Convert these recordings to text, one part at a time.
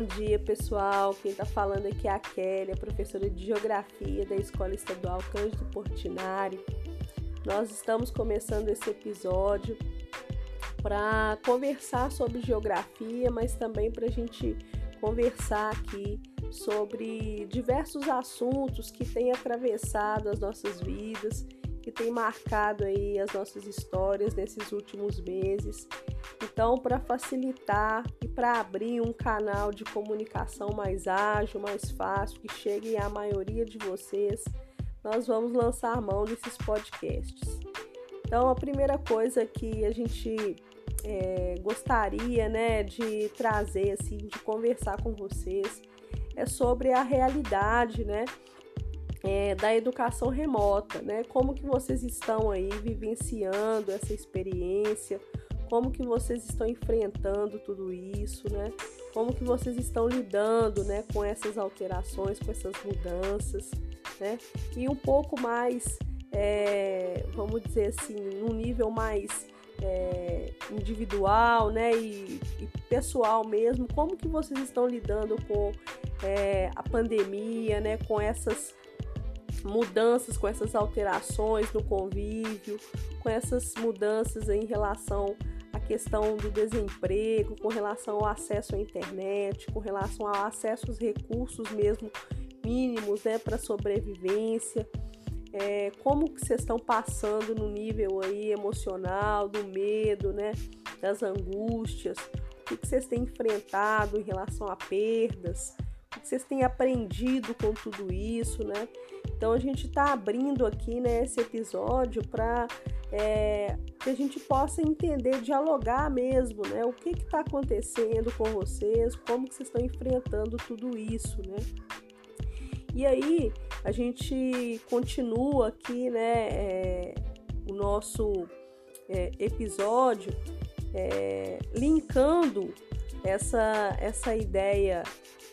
bom dia pessoal. Quem está falando aqui é a Kelly, professora de Geografia da Escola Estadual Cândido Portinari. Nós estamos começando esse episódio para conversar sobre geografia, mas também para a gente conversar aqui sobre diversos assuntos que têm atravessado as nossas vidas, que têm marcado aí as nossas histórias nesses últimos meses. Então, para facilitar e para abrir um canal de comunicação mais ágil, mais fácil, que chegue à maioria de vocês, nós vamos lançar mão desses podcasts. Então, a primeira coisa que a gente é, gostaria né, de trazer, assim, de conversar com vocês, é sobre a realidade né, é, da educação remota, né? Como que vocês estão aí vivenciando essa experiência, como que vocês estão enfrentando tudo isso, né? Como que vocês estão lidando, né, com essas alterações, com essas mudanças né? E um pouco mais, é, vamos dizer assim, num nível mais é, individual, né, e, e, pessoal mesmo, como que vocês estão lidando com é, a pandemia, né, com essas mudanças, com essas alterações no convívio, com essas mudanças em relação à questão do desemprego, com relação ao acesso à internet, com relação ao acesso aos recursos mesmo mínimos né, para sobrevivência, é, como que vocês estão passando no nível aí emocional, do medo, né, das angústias, o que, vocês têm enfrentado em relação a perdas, o que vocês têm aprendido com tudo isso, né? Então a gente está abrindo aqui né, esse episódio para é, que a gente possa entender, dialogar mesmo, né? O que está acontecendo com vocês, como que vocês estão enfrentando tudo isso, né? E aí a gente continua aqui, né, é, o nosso é, episódio é, linkando essa, essa ideia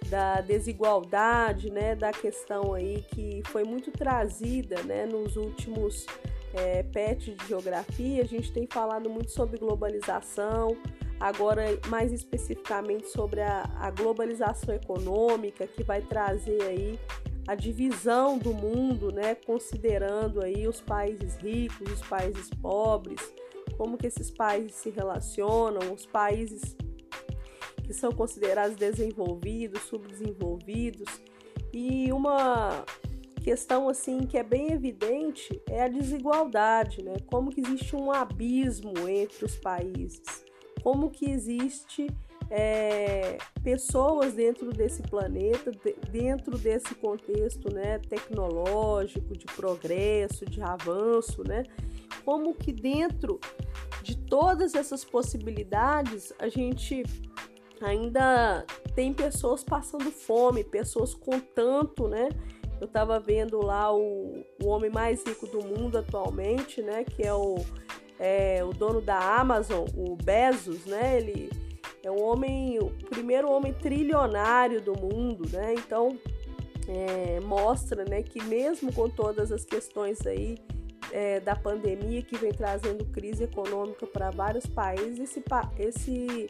da desigualdade, né, da questão aí que foi muito trazida, né, nos últimos é, PET de geografia. A gente tem falado muito sobre globalização, agora mais especificamente sobre a, a globalização econômica que vai trazer aí a divisão do mundo, né, considerando aí os países ricos, os países pobres, como que esses países se relacionam, os países que são considerados desenvolvidos, subdesenvolvidos. E uma questão assim que é bem evidente é a desigualdade, né? Como que existe um abismo entre os países, como que existe é, pessoas dentro desse planeta, dentro desse contexto né, tecnológico, de progresso, de avanço, né? Como que dentro de todas essas possibilidades a gente ainda tem pessoas passando fome, pessoas com tanto, né? Eu estava vendo lá o, o homem mais rico do mundo atualmente, né? Que é o, é, o dono da Amazon, o Bezos, né? Ele é o homem, o primeiro homem trilionário do mundo, né? Então é, mostra, né, que mesmo com todas as questões aí é, da pandemia que vem trazendo crise econômica para vários países, esse, esse,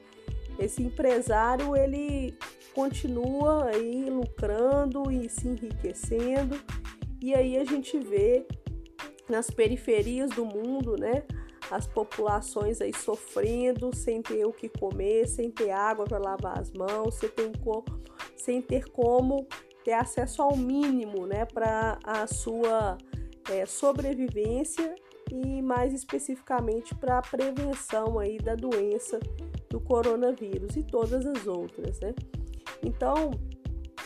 esse empresário ele continua aí lucrando e se enriquecendo. E aí a gente vê nas periferias do mundo, né, as populações aí sofrendo, sem ter o que comer, sem ter água para lavar as mãos, sem ter, sem ter como ter acesso ao mínimo né, para a sua é, sobrevivência e mais especificamente para a prevenção aí da doença do coronavírus e todas as outras, né? Então,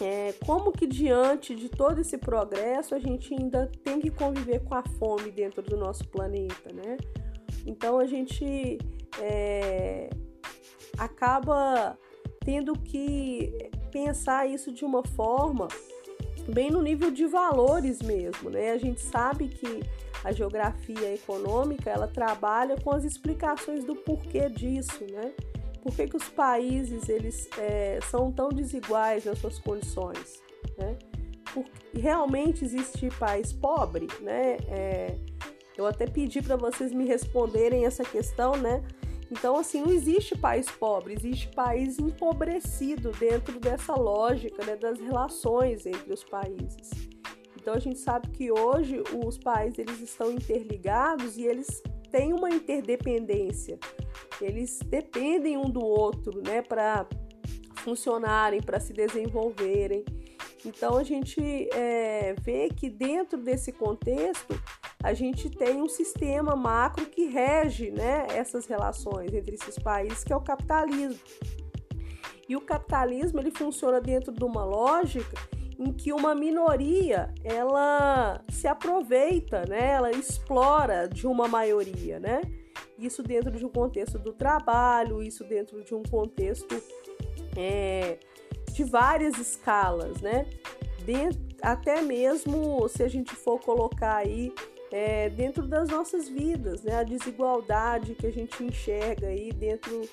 é, como que diante de todo esse progresso a gente ainda tem que conviver com a fome dentro do nosso planeta, né? Então a gente é, acaba tendo que pensar isso de uma forma bem no nível de valores mesmo, né? A gente sabe que a geografia econômica ela trabalha com as explicações do porquê disso, né? Por que, que os países eles é, são tão desiguais nas suas condições, né? Porque realmente existe país pobre, né? É, eu até pedi para vocês me responderem essa questão, né? Então, assim, não existe país pobre, existe país empobrecido dentro dessa lógica né, das relações entre os países. Então, a gente sabe que hoje os países eles estão interligados e eles têm uma interdependência. Eles dependem um do outro, né, para funcionarem, para se desenvolverem. Então, a gente é, vê que dentro desse contexto a gente tem um sistema macro que rege né, essas relações entre esses países, que é o capitalismo. E o capitalismo ele funciona dentro de uma lógica em que uma minoria ela se aproveita, né, ela explora de uma maioria, né? Isso dentro de um contexto do trabalho, isso dentro de um contexto é, de várias escalas, né? Dentro, até mesmo se a gente for colocar aí é, dentro das nossas vidas, né? A desigualdade que a gente enxerga aí dentro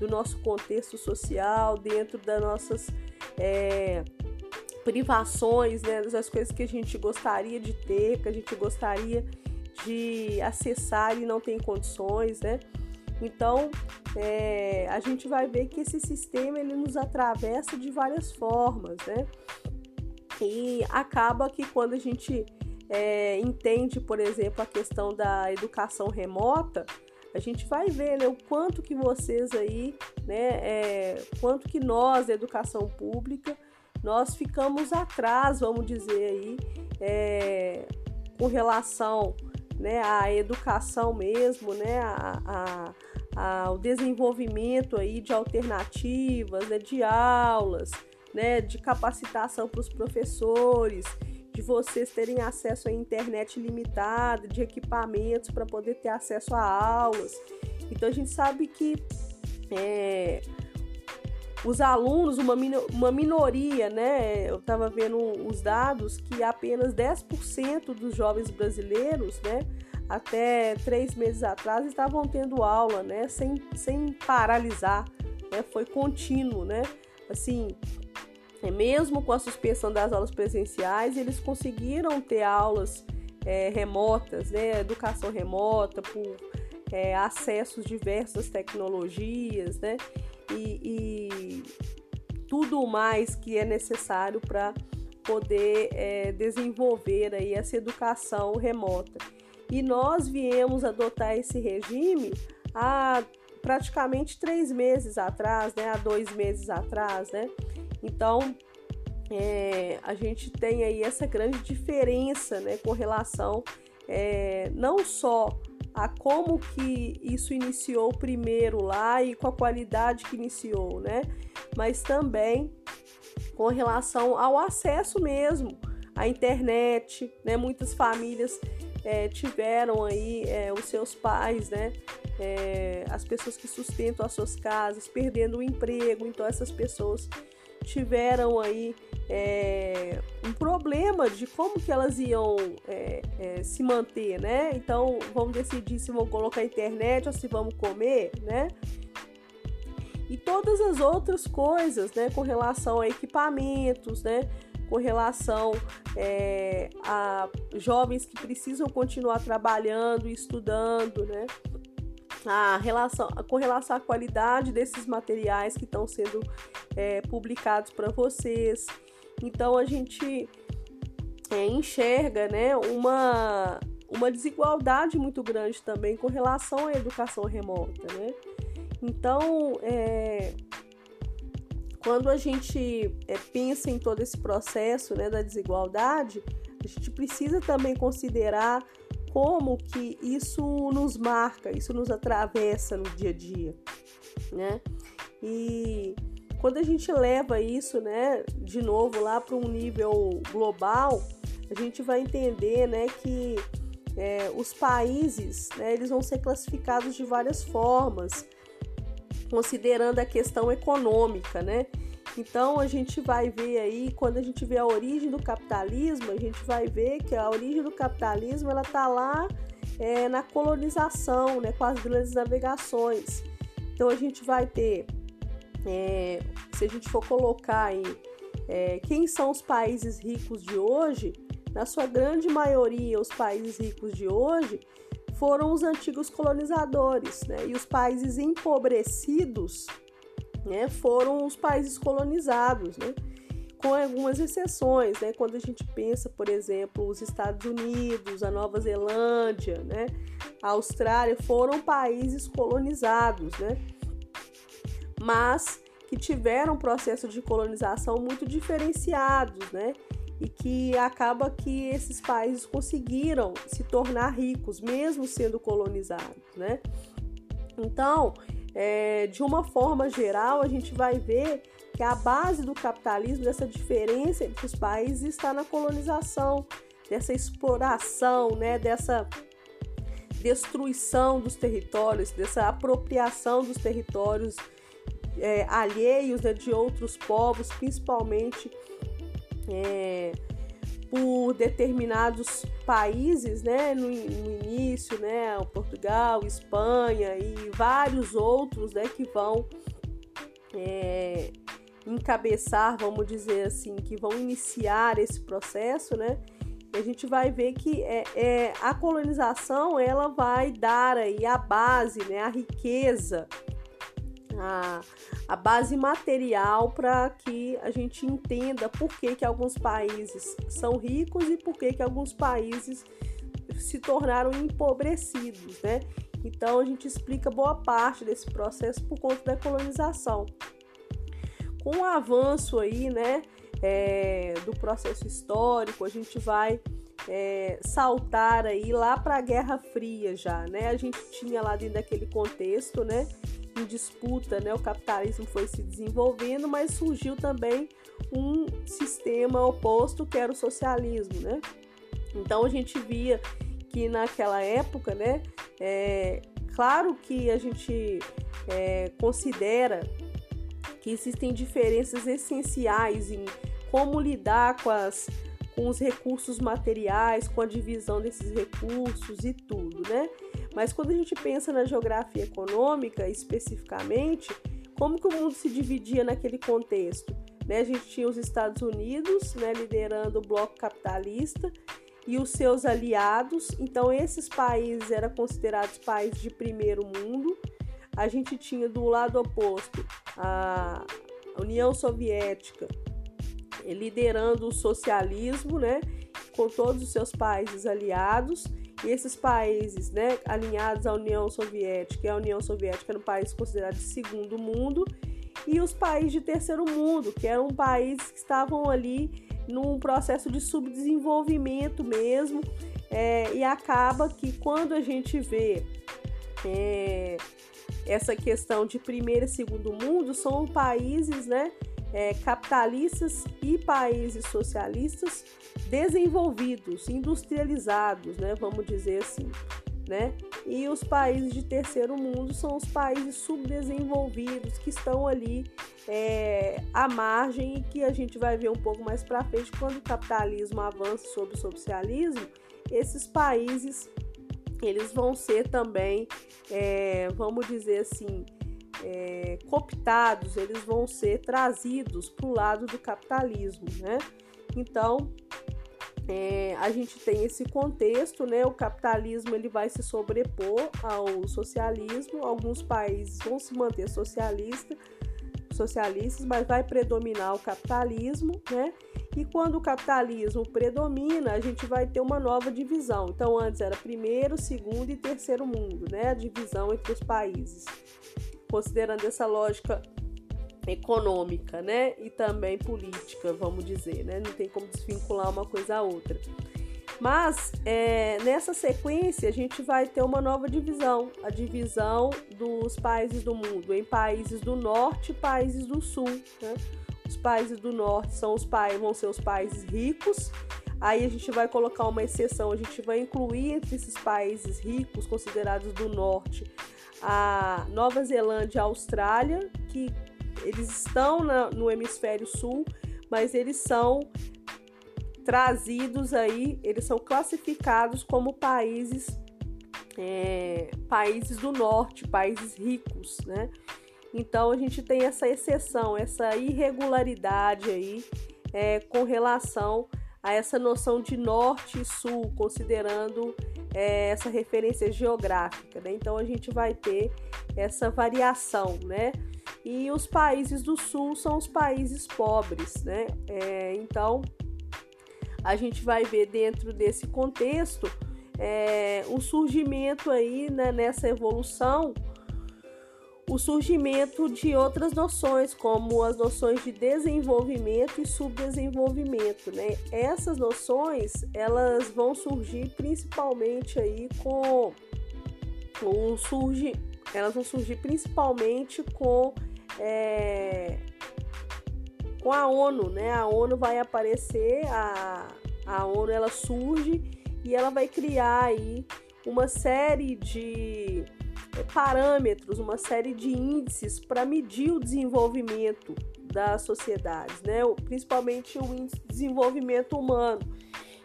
do nosso contexto social, dentro das nossas é, privações, né? Das coisas que a gente gostaria de ter, que a gente gostaria de acessar e não tem condições, né? Então, é, a gente vai ver que esse sistema ele nos atravessa de várias formas, né? E acaba que quando a gente é, entende, por exemplo, a questão da educação remota, a gente vai ver né, o quanto que vocês aí, né, é, quanto que nós, da educação pública, nós ficamos atrás, vamos dizer aí, é, com relação né, à educação mesmo, né, a, a, ao desenvolvimento aí de alternativas, né, de aulas, né, de capacitação para os professores, de vocês terem acesso à internet limitada, de equipamentos para poder ter acesso a aulas. Então a gente sabe que é, os alunos, uma, uma minoria, né? Eu estava vendo os dados que apenas 10% dos jovens brasileiros, né? Até três meses atrás estavam tendo aula, né? Sem, sem paralisar, né? Foi contínuo, né? Assim, mesmo com a suspensão das aulas presenciais, eles conseguiram ter aulas é, remotas, né, educação remota, por é, acessos diversas tecnologias, né, e, e, tudo mais que é necessário para poder é, desenvolver aí essa educação remota. E nós viemos adotar esse regime há praticamente três meses atrás, né, há dois meses atrás, né, então, é, a gente tem aí essa grande diferença né, com relação é, não só a como que isso iniciou primeiro lá e com a qualidade que iniciou, né? Mas também com relação ao acesso mesmo à internet, né? Muitas famílias é, tiveram aí é, os seus pais, né? É, as pessoas que sustentam as suas casas, perdendo o emprego, então essas pessoas tiveram aí é, um problema de como que elas iam é, é, se manter, né? Então vamos decidir se vão colocar internet ou se vamos comer, né? E todas as outras coisas, né? Com relação a equipamentos, né? Com relação é, a jovens que precisam continuar trabalhando e estudando, né? A relação, com relação à qualidade desses materiais que estão sendo é, publicados para vocês. Então a gente é, enxerga né, uma, uma desigualdade muito grande também com relação à educação remota. Né? Então, é, quando a gente é, pensa em todo esse processo né, da desigualdade, a gente precisa também considerar como que isso nos marca, isso nos atravessa no dia a dia, né? E quando a gente leva isso, né, de novo lá para um nível global, a gente vai entender, né, que é, os países, né, eles vão ser classificados de várias formas, considerando a questão econômica, né? Então a gente vai ver aí, quando a gente vê a origem do capitalismo, a gente vai ver que a origem do capitalismo ela está lá é, na colonização, né, com as grandes navegações. Então a gente vai ter, é, se a gente for colocar aí, é, quem são os países ricos de hoje, na sua grande maioria, os países ricos de hoje foram os antigos colonizadores, né? E os países empobrecidos, né, foram os países colonizados, né? Com algumas exceções, né? Quando a gente pensa, por exemplo, os Estados Unidos, a Nova Zelândia, né? A Austrália foram países colonizados, né? Mas que tiveram um processo de colonização muito diferenciados, né? e que acaba que esses países conseguiram se tornar ricos, mesmo sendo colonizados, né? Então, é, de uma forma geral, a gente vai ver que a base do capitalismo, dessa diferença entre os países, está na colonização, dessa exploração, né? Dessa destruição dos territórios, dessa apropriação dos territórios é, alheios né, de outros povos, principalmente é, por determinados países, né, no, no, início, né, Portugal, Espanha e vários outros, né, que vão é, encabeçar, vamos dizer assim, que vão iniciar esse processo, né, a gente vai ver que é, é, a colonização ela vai dar aí a base, né, a riqueza, a, a base material para que a gente entenda por que, que alguns países são ricos e por que, que alguns países se tornaram empobrecidos, né? Então a gente explica boa parte desse processo por conta da colonização. Com o avanço aí, né, é, do processo histórico, a gente vai é, saltar aí lá para a Guerra Fria já, né? A gente tinha lá dentro daquele contexto, né, em disputa, né, o capitalismo foi se desenvolvendo, mas surgiu também um sistema oposto que era o socialismo, né? Então a gente via que naquela época, né, é, claro que a gente é, considera que existem diferenças essenciais em como lidar com, as, com os recursos materiais, com a divisão desses recursos e tudo, né? Mas quando a gente pensa na geografia econômica especificamente, como que o mundo se dividia naquele contexto? Né? A gente tinha os Estados Unidos né, liderando o bloco capitalista e os seus aliados. Então, esses países eram considerados países de primeiro mundo. A gente tinha do lado oposto a União Soviética liderando o socialismo, né, com todos os seus países aliados. E esses países, né, alinhados à União Soviética, e a União Soviética era um país considerado de segundo mundo, e os países de terceiro mundo, que eram países que estavam ali num processo de subdesenvolvimento mesmo, é, e acaba que quando a gente vê é, essa questão de primeiro e segundo mundo, são países, né, é, capitalistas e países socialistas desenvolvidos, industrializados, né, vamos dizer assim, né? E os países de terceiro mundo são os países subdesenvolvidos que estão ali é, à margem e que a gente vai ver um pouco mais para frente quando o capitalismo avança sobre o socialismo, esses países eles vão ser também, é, vamos dizer assim, é, cooptados, eles vão ser trazidos para o lado do capitalismo, né? Então, é, a gente tem esse contexto, né? O capitalismo ele vai se sobrepor ao socialismo. Alguns países vão se manter socialista, socialistas, mas vai predominar o capitalismo, né? E quando o capitalismo predomina, a gente vai ter uma nova divisão. Então, antes era primeiro, segundo e terceiro mundo, né? A divisão entre os países considerando essa lógica econômica, né, e também política, vamos dizer, né, não tem como desvincular uma coisa a outra. Mas é, nessa sequência a gente vai ter uma nova divisão, a divisão dos países do mundo em países do norte e países do sul. Né? Os países do norte são os países, vão ser os países ricos. Aí a gente vai colocar uma exceção, a gente vai incluir entre esses países ricos considerados do norte a Nova Zelândia e a Austrália, que eles estão na, no hemisfério sul, mas eles são trazidos aí, eles são classificados como países é, países do norte, países ricos, né? Então a gente tem essa exceção, essa irregularidade aí é, com relação essa noção de norte e sul, considerando é, essa referência geográfica, né? Então a gente vai ter essa variação, né? E os países do sul são os países pobres, né? É, então a gente vai ver dentro desse contexto é, o surgimento aí né, nessa evolução o surgimento de outras noções, como as noções de desenvolvimento e subdesenvolvimento, né? Essas noções, elas vão surgir principalmente aí com o surge, elas vão surgir principalmente com é, com a ONU, né? A ONU vai aparecer, a, a ONU ela surge e ela vai criar aí uma série de parâmetros, uma série de índices para medir o desenvolvimento das sociedades, né? principalmente o índice de desenvolvimento humano.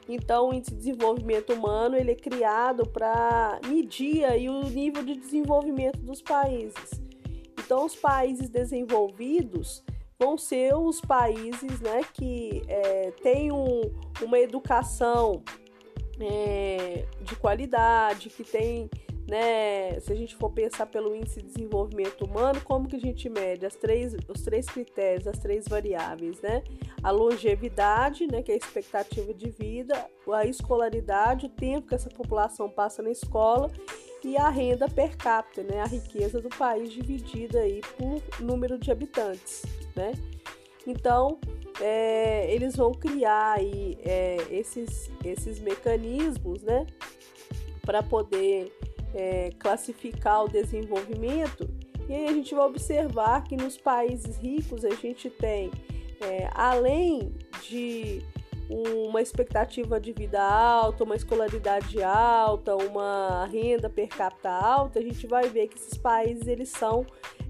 Então, o índice de desenvolvimento humano ele é criado para medir aí o nível de desenvolvimento dos países. Então, os países desenvolvidos vão ser os países né, que é, têm um, uma educação é, de qualidade, que tem né? Se a gente for pensar pelo índice de desenvolvimento humano, como que a gente mede as três, os três critérios, as três variáveis, né? A longevidade, né, que é a expectativa de vida, a escolaridade, o tempo que essa população passa na escola e a renda per capita, né, a riqueza do país dividida aí por número de habitantes, né? Então, é, eles vão criar aí é, esses, esses mecanismos, né, para poder é, classificar o desenvolvimento, e aí a gente vai observar que nos países ricos a gente tem, é, além de uma expectativa de vida alta, uma escolaridade alta, uma renda per capita alta, a gente vai ver que esses países eles são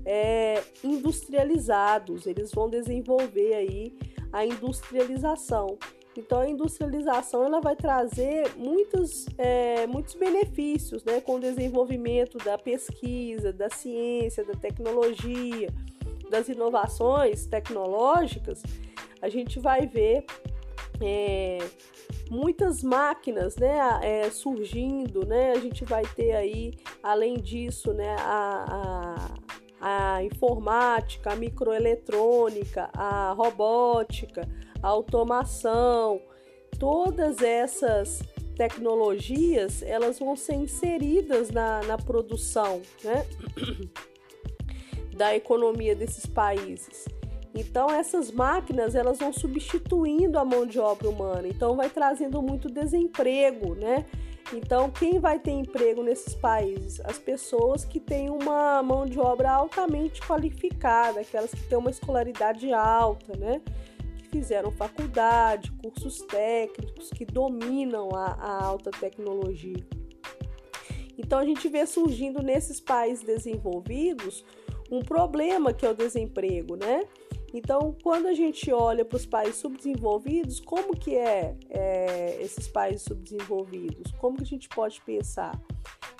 é, industrializados, eles vão desenvolver aí a industrialização. Então, a industrialização ela vai trazer muitos, é, muitos benefícios né, com o desenvolvimento da pesquisa, da ciência, da tecnologia, das inovações tecnológicas. A gente vai ver é, muitas máquinas né, é, surgindo, né? A gente vai ter aí, além disso, né, a, a, a informática, a microeletrônica, a robótica, automação, todas essas tecnologias elas vão ser inseridas na, na produção né? da economia desses países. Então essas máquinas elas vão substituindo a mão de obra humana, então vai trazendo muito desemprego, né? Então quem vai ter emprego nesses países? As pessoas que têm uma mão de obra altamente qualificada, aquelas que têm uma escolaridade alta, né? Fizeram faculdade, cursos técnicos, que dominam a, a alta tecnologia. Então a gente vê surgindo nesses países desenvolvidos um problema que é o desemprego, né? Então, quando a gente olha para os países subdesenvolvidos, como que é, é, esses países subdesenvolvidos? Como que a gente pode pensar?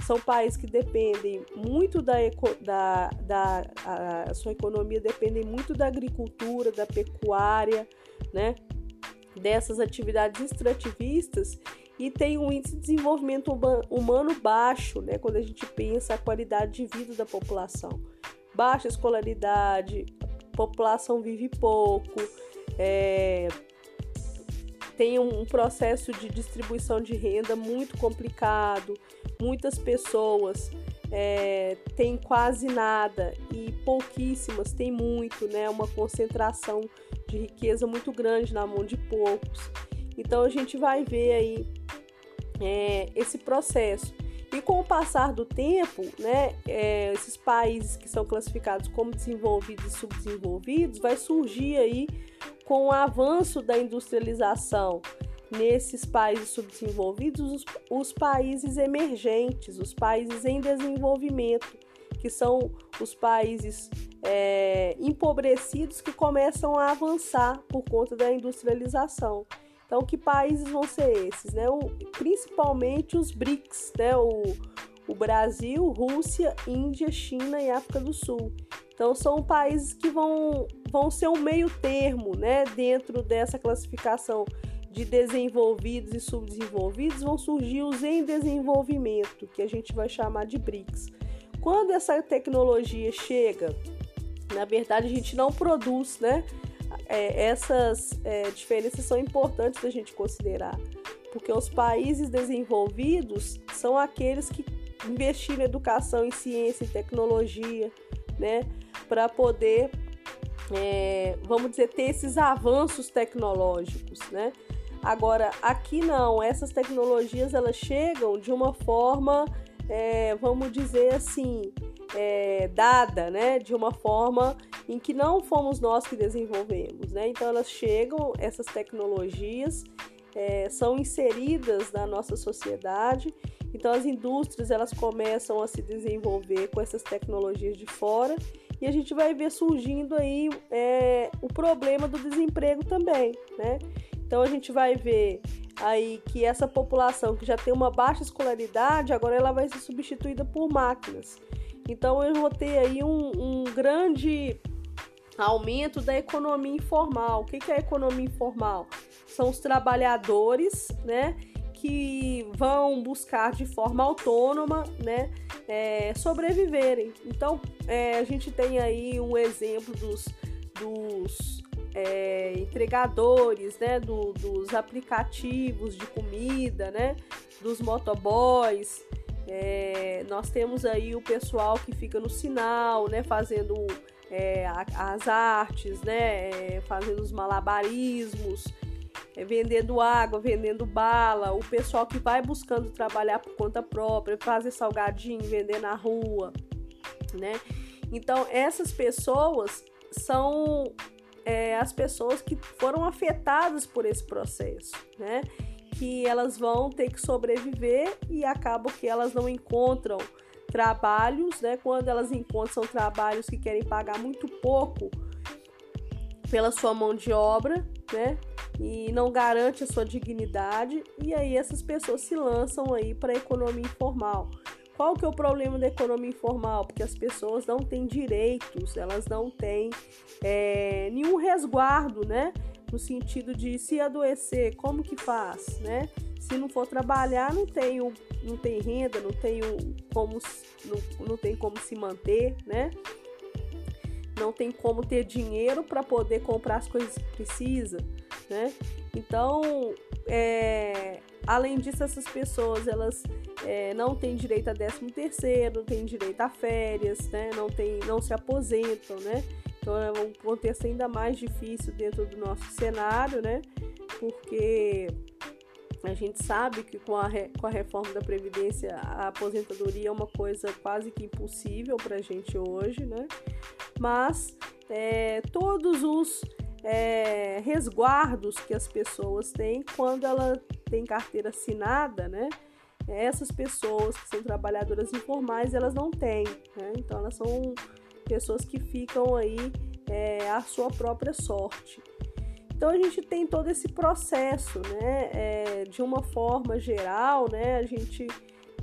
São países que dependem muito da, da, da a, a sua economia depende muito da agricultura, da pecuária, né? Dessas atividades extrativistas e tem um índice de desenvolvimento humano baixo, né? Quando a gente pensa a qualidade de vida da população, baixa escolaridade, população vive pouco, é, tem um processo de distribuição de renda muito complicado, muitas pessoas é, têm quase nada e pouquíssimas têm muito, né? Uma concentração de riqueza muito grande na mão de poucos. Então a gente vai ver aí é, esse processo. E com o passar do tempo, né, é, esses países que são classificados como desenvolvidos e subdesenvolvidos, vai surgir aí com o avanço da industrialização nesses países subdesenvolvidos, os, os países emergentes, os países em desenvolvimento, que são os países é, empobrecidos que começam a avançar por conta da industrialização. Então, que países vão ser esses? Né? O, principalmente os BRICS, né? o, o Brasil, Rússia, Índia, China e África do Sul. Então, são países que vão, vão ser um meio termo né? dentro dessa classificação de desenvolvidos e subdesenvolvidos, vão surgir os em desenvolvimento, que a gente vai chamar de BRICS. Quando essa tecnologia chega, na verdade a gente não produz, né? É, essas é, diferenças são importantes da gente considerar, porque os países desenvolvidos são aqueles que investiram em educação, em ciência e tecnologia, né? Para poder, é, vamos dizer, ter esses avanços tecnológicos, né? Agora, aqui não, essas tecnologias elas chegam de uma forma, é, vamos dizer assim, é, dada, né, de uma forma em que não fomos nós que desenvolvemos, né? Então elas chegam, essas tecnologias é, são inseridas na nossa sociedade. Então as indústrias elas começam a se desenvolver com essas tecnologias de fora e a gente vai ver surgindo aí é, o problema do desemprego também, né? Então a gente vai ver aí que essa população que já tem uma baixa escolaridade, agora ela vai ser substituída por máquinas. Então eu vou ter aí um, um grande aumento da economia informal. O que, é economia informal? São os trabalhadores, né? que vão buscar de forma autônoma, né, é, sobreviverem. Então, é, a gente tem aí um exemplo dos, dos é, entregadores, né, do, dos aplicativos de comida, né, dos motoboys. É, nós temos aí o pessoal que fica no sinal, né, fazendo é, as artes, né, é, fazendo os malabarismos, é, vendendo água, vendendo bala, o pessoal que vai buscando trabalhar por conta própria, fazer salgadinho, vender na rua, né? Então essas pessoas são é, as pessoas que foram afetadas por esse processo, né? Que elas vão ter que sobreviver e acabam que elas não encontram trabalhos, né? Quando elas encontram são trabalhos que querem pagar muito pouco pela sua mão de obra, né? E não garante a sua dignidade, e aí essas pessoas se lançam aí para a economia informal. Qual que é o problema da economia informal? Porque as pessoas não têm direitos, elas não têm é, nenhum resguardo, né? No sentido de se adoecer, como que faz, né? Se não for trabalhar, não tem, não tem renda, não tem como, não, não tem como se manter, né? Não tem como ter dinheiro para poder comprar as coisas que precisa, né? Então, é, além disso, essas pessoas elas é, não têm direito a 13 terceiro, não têm direito a férias, né? Não, tem, não se aposentam, né? Então é um contexto ainda mais difícil dentro do nosso cenário, né? Porque a gente sabe que com a, com a reforma da Previdência a aposentadoria é uma coisa quase que impossível para a gente hoje, né? Mas é, todos os é, resguardos que as pessoas têm quando ela tem carteira assinada, né? Essas pessoas que são trabalhadoras informais, elas não têm, né? Então elas são pessoas que ficam aí é, à sua própria sorte. Então a gente tem todo esse processo, né? É, de uma forma geral, né? A gente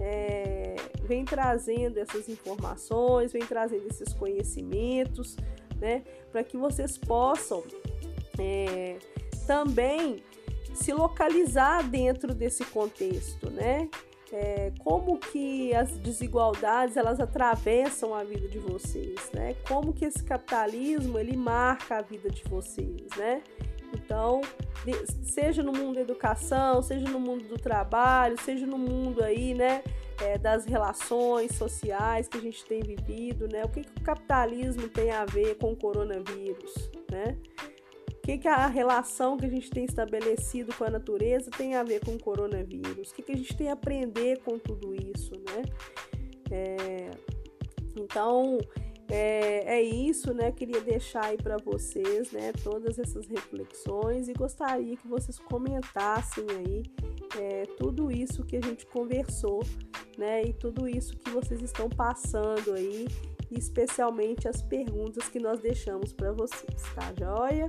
é, vem trazendo essas informações, vem trazendo esses conhecimentos, né? Para que vocês possam é, também se localizar dentro desse contexto, né? É, como que as desigualdades elas atravessam a vida de vocês, né? Como que esse capitalismo ele marca a vida de vocês, né? Então, seja no mundo da educação, seja no mundo do trabalho, seja no mundo aí, né, é, das relações sociais que a gente tem vivido, né? O que, que o capitalismo tem a ver com o coronavírus, né? Que, que a relação que a gente tem estabelecido com a natureza tem a ver com o coronavírus? O que, que a gente tem a aprender com tudo isso, né? É, então, é, é, isso, né? Queria deixar aí para vocês, né? Todas essas reflexões e gostaria que vocês comentassem aí é, tudo isso que a gente conversou, né? E tudo isso que vocês estão passando aí, especialmente as perguntas que nós deixamos para vocês, tá joia?